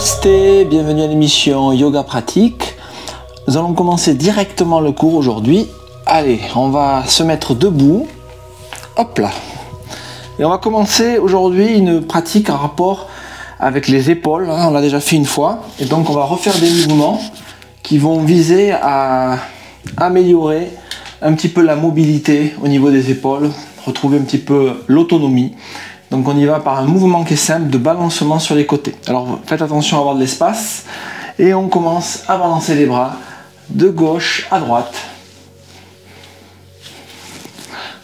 Bienvenue à l'émission Yoga Pratique. Nous allons commencer directement le cours aujourd'hui. Allez, on va se mettre debout. Hop là. Et on va commencer aujourd'hui une pratique en rapport avec les épaules. hein. On l'a déjà fait une fois. Et donc on va refaire des mouvements qui vont viser à améliorer un petit peu la mobilité au niveau des épaules, retrouver un petit peu l'autonomie. Donc on y va par un mouvement qui est simple de balancement sur les côtés. Alors faites attention à avoir de l'espace et on commence à balancer les bras de gauche à droite.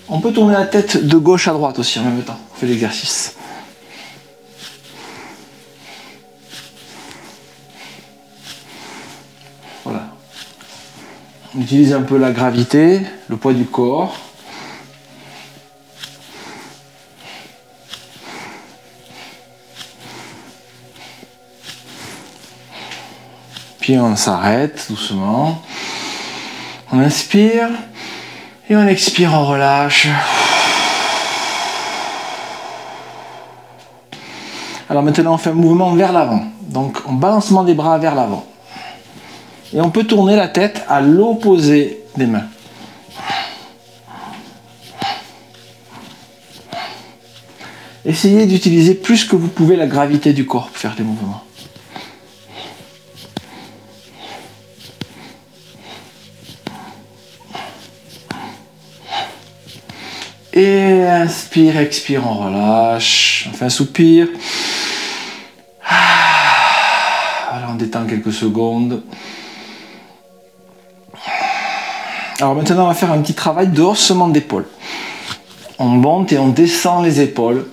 On peut tourner la tête de gauche à droite aussi en même temps. On fait l'exercice. Voilà. On utilise un peu la gravité, le poids du corps. Puis on s'arrête doucement. On inspire et on expire, on relâche. Alors maintenant on fait un mouvement vers l'avant. Donc on balancement des bras vers l'avant. Et on peut tourner la tête à l'opposé des mains. Essayez d'utiliser plus que vous pouvez la gravité du corps pour faire des mouvements. Et inspire, expire, on relâche. Enfin, soupire. Ah, Voilà, on détend quelques secondes. Alors maintenant, on va faire un petit travail de haussement d'épaule. On monte et on descend les épaules.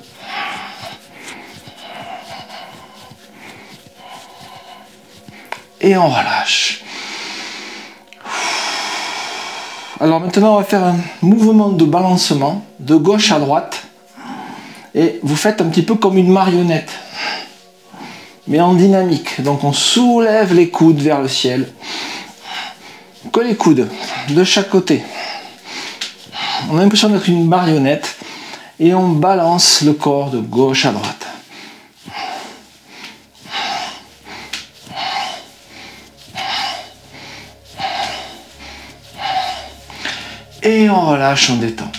Et on relâche. Alors maintenant, on va faire un mouvement de balancement de gauche à droite. Et vous faites un petit peu comme une marionnette, mais en dynamique. Donc on soulève les coudes vers le ciel. Que les coudes de chaque côté. On a l'impression d'être une marionnette et on balance le corps de gauche à droite. Et relâche, on détend.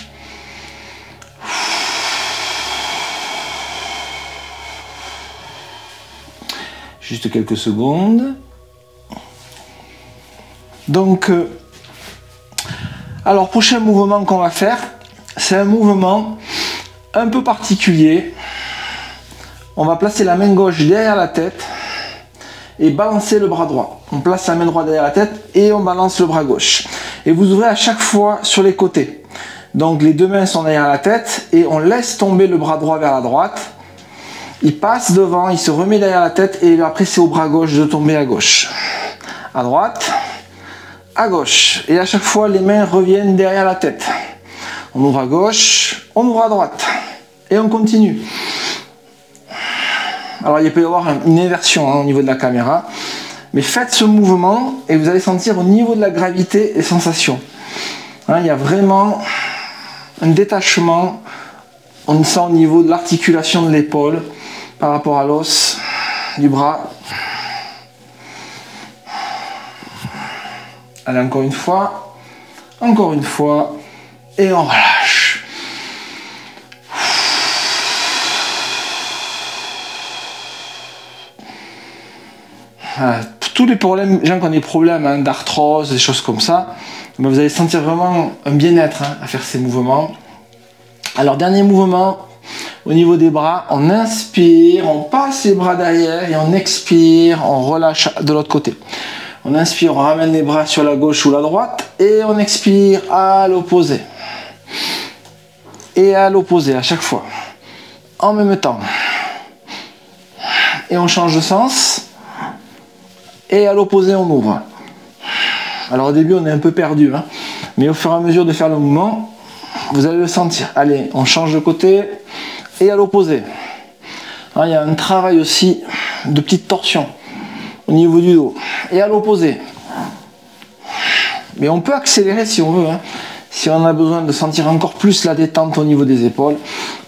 Juste quelques secondes. Donc, euh, alors prochain mouvement qu'on va faire, c'est un mouvement un peu particulier. On va placer la main gauche derrière la tête et balancer le bras droit. On place la main droite derrière la tête et on balance le bras gauche. Et vous ouvrez à chaque fois sur les côtés. Donc les deux mains sont derrière la tête et on laisse tomber le bras droit vers la droite. Il passe devant, il se remet derrière la tête et après c'est au bras gauche de tomber à gauche. À droite, à gauche. Et à chaque fois les mains reviennent derrière la tête. On ouvre à gauche, on ouvre à droite. Et on continue. Alors il peut y avoir une inversion hein, au niveau de la caméra. Mais faites ce mouvement et vous allez sentir au niveau de la gravité les sensations. Hein, il y a vraiment un détachement. On le sent au niveau de l'articulation de l'épaule par rapport à l'os du bras. Allez, encore une fois. Encore une fois. Et on relâche. Voilà, tous les problèmes, gens qui ont des problèmes hein, d'arthrose, des choses comme ça, ben, vous allez sentir vraiment un bien-être hein, à faire ces mouvements. Alors, dernier mouvement, au niveau des bras, on inspire, on passe les bras derrière et on expire, on relâche de l'autre côté. On inspire, on ramène les bras sur la gauche ou la droite et on expire à l'opposé. Et à l'opposé à chaque fois. En même temps. Et on change de sens. Et à l'opposé, on ouvre. Alors au début, on est un peu perdu. hein. Mais au fur et à mesure de faire le mouvement, vous allez le sentir. Allez, on change de côté. Et à l'opposé. Hein, Il y a un travail aussi de petite torsion au niveau du dos. Et à l'opposé. Mais on peut accélérer si on veut. hein. Si on a besoin de sentir encore plus la détente au niveau des épaules,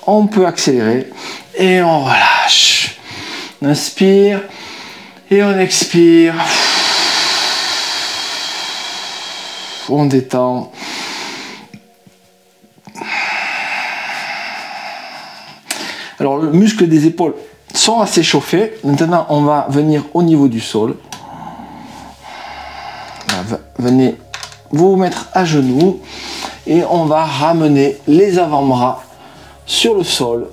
on peut accélérer. Et on relâche. Inspire. Et on expire. On détend. Alors le muscle des épaules sont assez chauffés. Maintenant, on va venir au niveau du sol. Venez vous mettre à genoux et on va ramener les avant-bras sur le sol.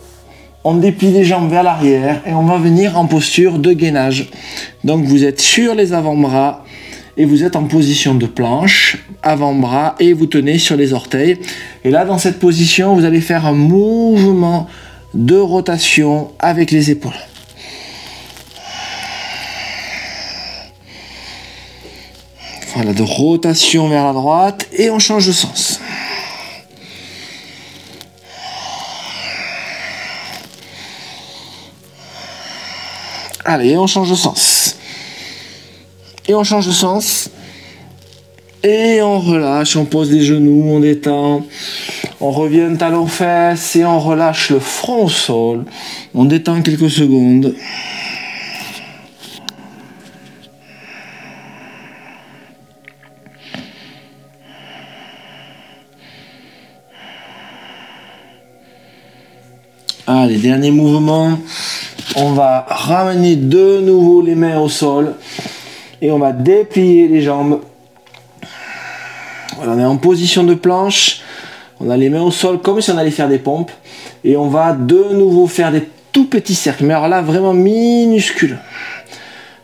On déplie les jambes vers l'arrière et on va venir en posture de gainage. Donc vous êtes sur les avant-bras et vous êtes en position de planche, avant-bras et vous tenez sur les orteils. Et là, dans cette position, vous allez faire un mouvement de rotation avec les épaules. Voilà, de rotation vers la droite et on change de sens. Allez, on change de sens. Et on change de sens. Et on relâche, on pose les genoux, on détend. On revient talon fesses et on relâche le front au sol. On détend quelques secondes. Allez, dernier mouvement. On va ramener de nouveau les mains au sol et on va déplier les jambes. Voilà, on est en position de planche. On a les mains au sol comme si on allait faire des pompes. Et on va de nouveau faire des tout petits cercles. Mais alors là, vraiment minuscules.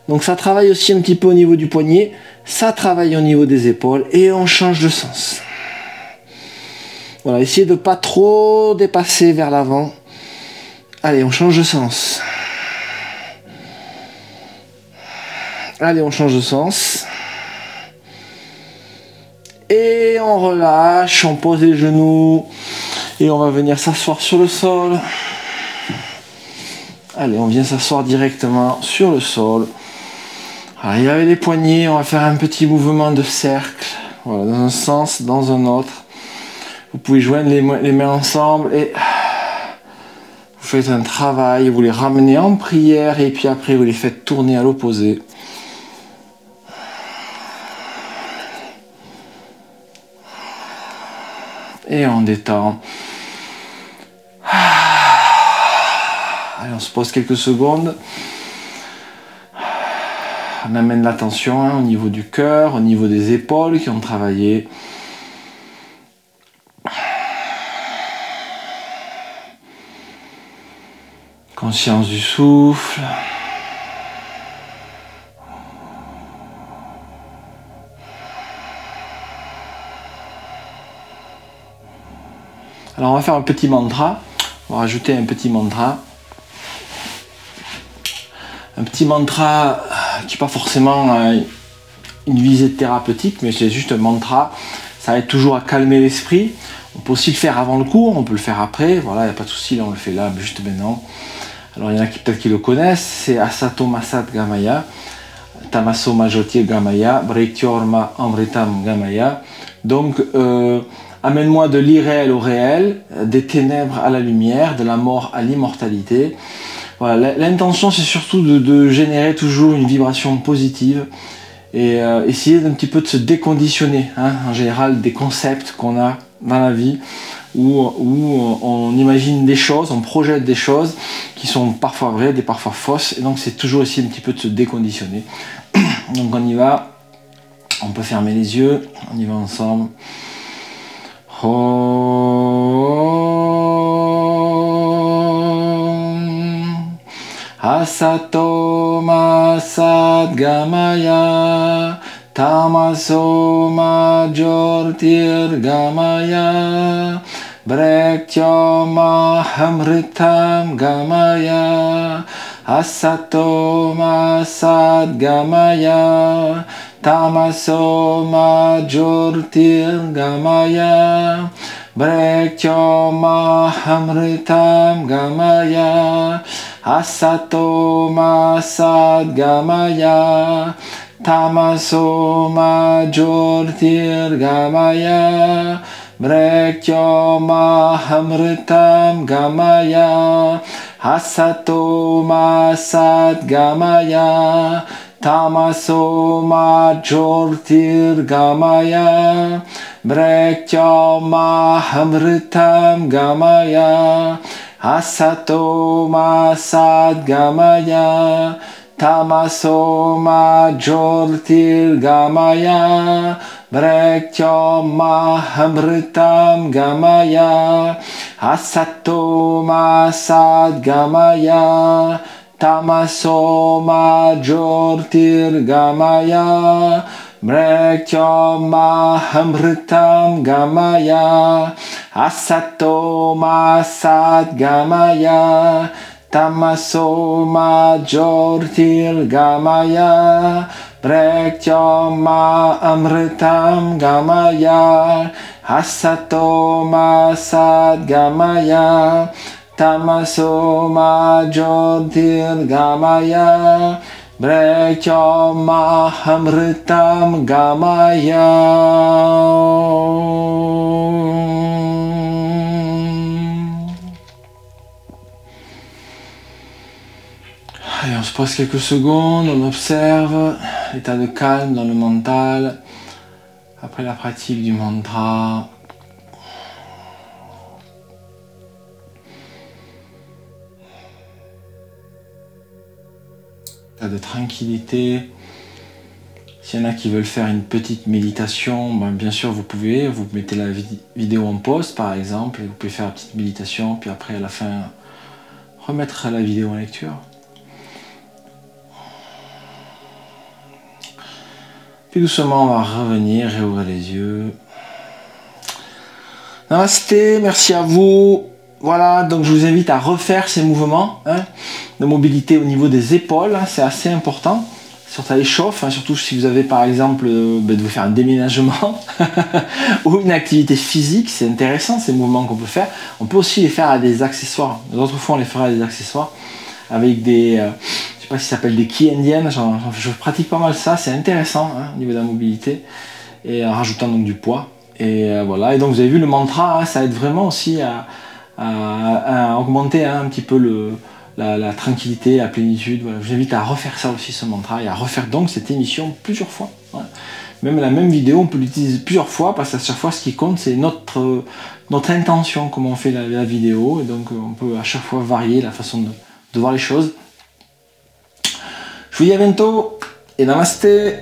Donc ça travaille aussi un petit peu au niveau du poignet. Ça travaille au niveau des épaules. Et on change de sens. Voilà, essayez de pas trop dépasser vers l'avant. Allez, on change de sens. Allez, on change de sens. Et on relâche, on pose les genoux. Et on va venir s'asseoir sur le sol. Allez, on vient s'asseoir directement sur le sol. Allez, avec les poignets, on va faire un petit mouvement de cercle. Voilà, dans un sens, dans un autre. Vous pouvez joindre les, les mains ensemble et vous faites un travail, vous les ramenez en prière et puis après vous les faites tourner à l'opposé. Et on détend. Allez, on se pose quelques secondes. On amène l'attention hein, au niveau du cœur, au niveau des épaules qui ont travaillé. Conscience du souffle. Alors on va faire un petit mantra. On va rajouter un petit mantra. Un petit mantra qui n'est pas forcément euh, une visée thérapeutique, mais c'est juste un mantra. Ça aide toujours à calmer l'esprit. On peut aussi le faire avant le cours, on peut le faire après. Voilà, il n'y a pas de souci, on le fait là, juste maintenant. Alors il y en a qui peut-être qui le connaissent, c'est Asato Masat Gamaya, Tamaso Majotir Gamaya, Breityorma Amritam Gamaya. Donc euh, Amène-moi de l'irréel au réel, des ténèbres à la lumière, de la mort à l'immortalité. L'intention c'est surtout de, générer toujours une vibration positive et euh, essayer d'un petit peu de se déconditionner, hein, en général des concepts qu'on a dans la vie où, où, on imagine des choses, on projette des choses qui sont parfois vraies, des parfois fausses, et donc c'est toujours essayer un petit peu de se déconditionner. donc on y va, on peut fermer les yeux, on y va ensemble. Om Asato Gamaya Tamaso Majortir Gamaya Brektyo Hamritam Gamaya Asato Gamaya Tamaso Majortir Gamaya Brekyo Mahamritam Gamaya Asato Masad Gamaya Tamaso Majortir Gamaya Brekyo Mahamritam Gamaya Asato ma Gamaya Tamaso ma Jortir Gamaya Brektya ma Hamritam Gamaya Asato ma Gamaya Tamaso ma Jortir Gamaya Brektya ma Hamritam Gamaya Asato ma Gamaya Tamaso ma Jortir Gamaya Mrektya Mahamritam Gamaya Asato Masat Gamaya Tamaso Majortil Gamaya Mrektya Mahamritam Gamaya Asato Masat Gamaya Tamaso Gamaya on se pose quelques secondes, on observe l'état de calme dans le mental après la pratique du mantra. De tranquillité. S'il y en a qui veulent faire une petite méditation, ben, bien sûr vous pouvez, vous mettez la vidéo en pause par exemple, et vous pouvez faire une petite méditation, puis après à la fin remettre la vidéo en lecture. Puis doucement on va revenir, réouvrir les yeux. Namasté, merci à vous. Voilà, donc je vous invite à refaire ces mouvements hein, de mobilité au niveau des épaules, hein, c'est assez important. Sur ça échauffe, hein, surtout si vous avez par exemple euh, ben, de vous faire un déménagement ou une activité physique, c'est intéressant ces mouvements qu'on peut faire. On peut aussi les faire à des accessoires. D'autres fois on les fera à des accessoires avec des, euh, je sais pas si ça s'appelle des ki indiennes, je pratique pas mal ça, c'est intéressant au niveau de la mobilité et en rajoutant donc du poids. Et euh, voilà, et donc vous avez vu le mantra, ça aide vraiment aussi à, à, augmenter un petit peu la, tranquillité, la plénitude. Je vous invite à refaire ça aussi, ce mantra, et à refaire donc cette émission plusieurs fois. Même la même vidéo, on peut l'utiliser plusieurs fois, parce qu'à chaque fois, ce qui compte, c'est notre, notre intention, comment on fait la, vidéo, et donc on peut à chaque fois varier la façon de, de voir les choses. Je vous dis à bientôt, et namasté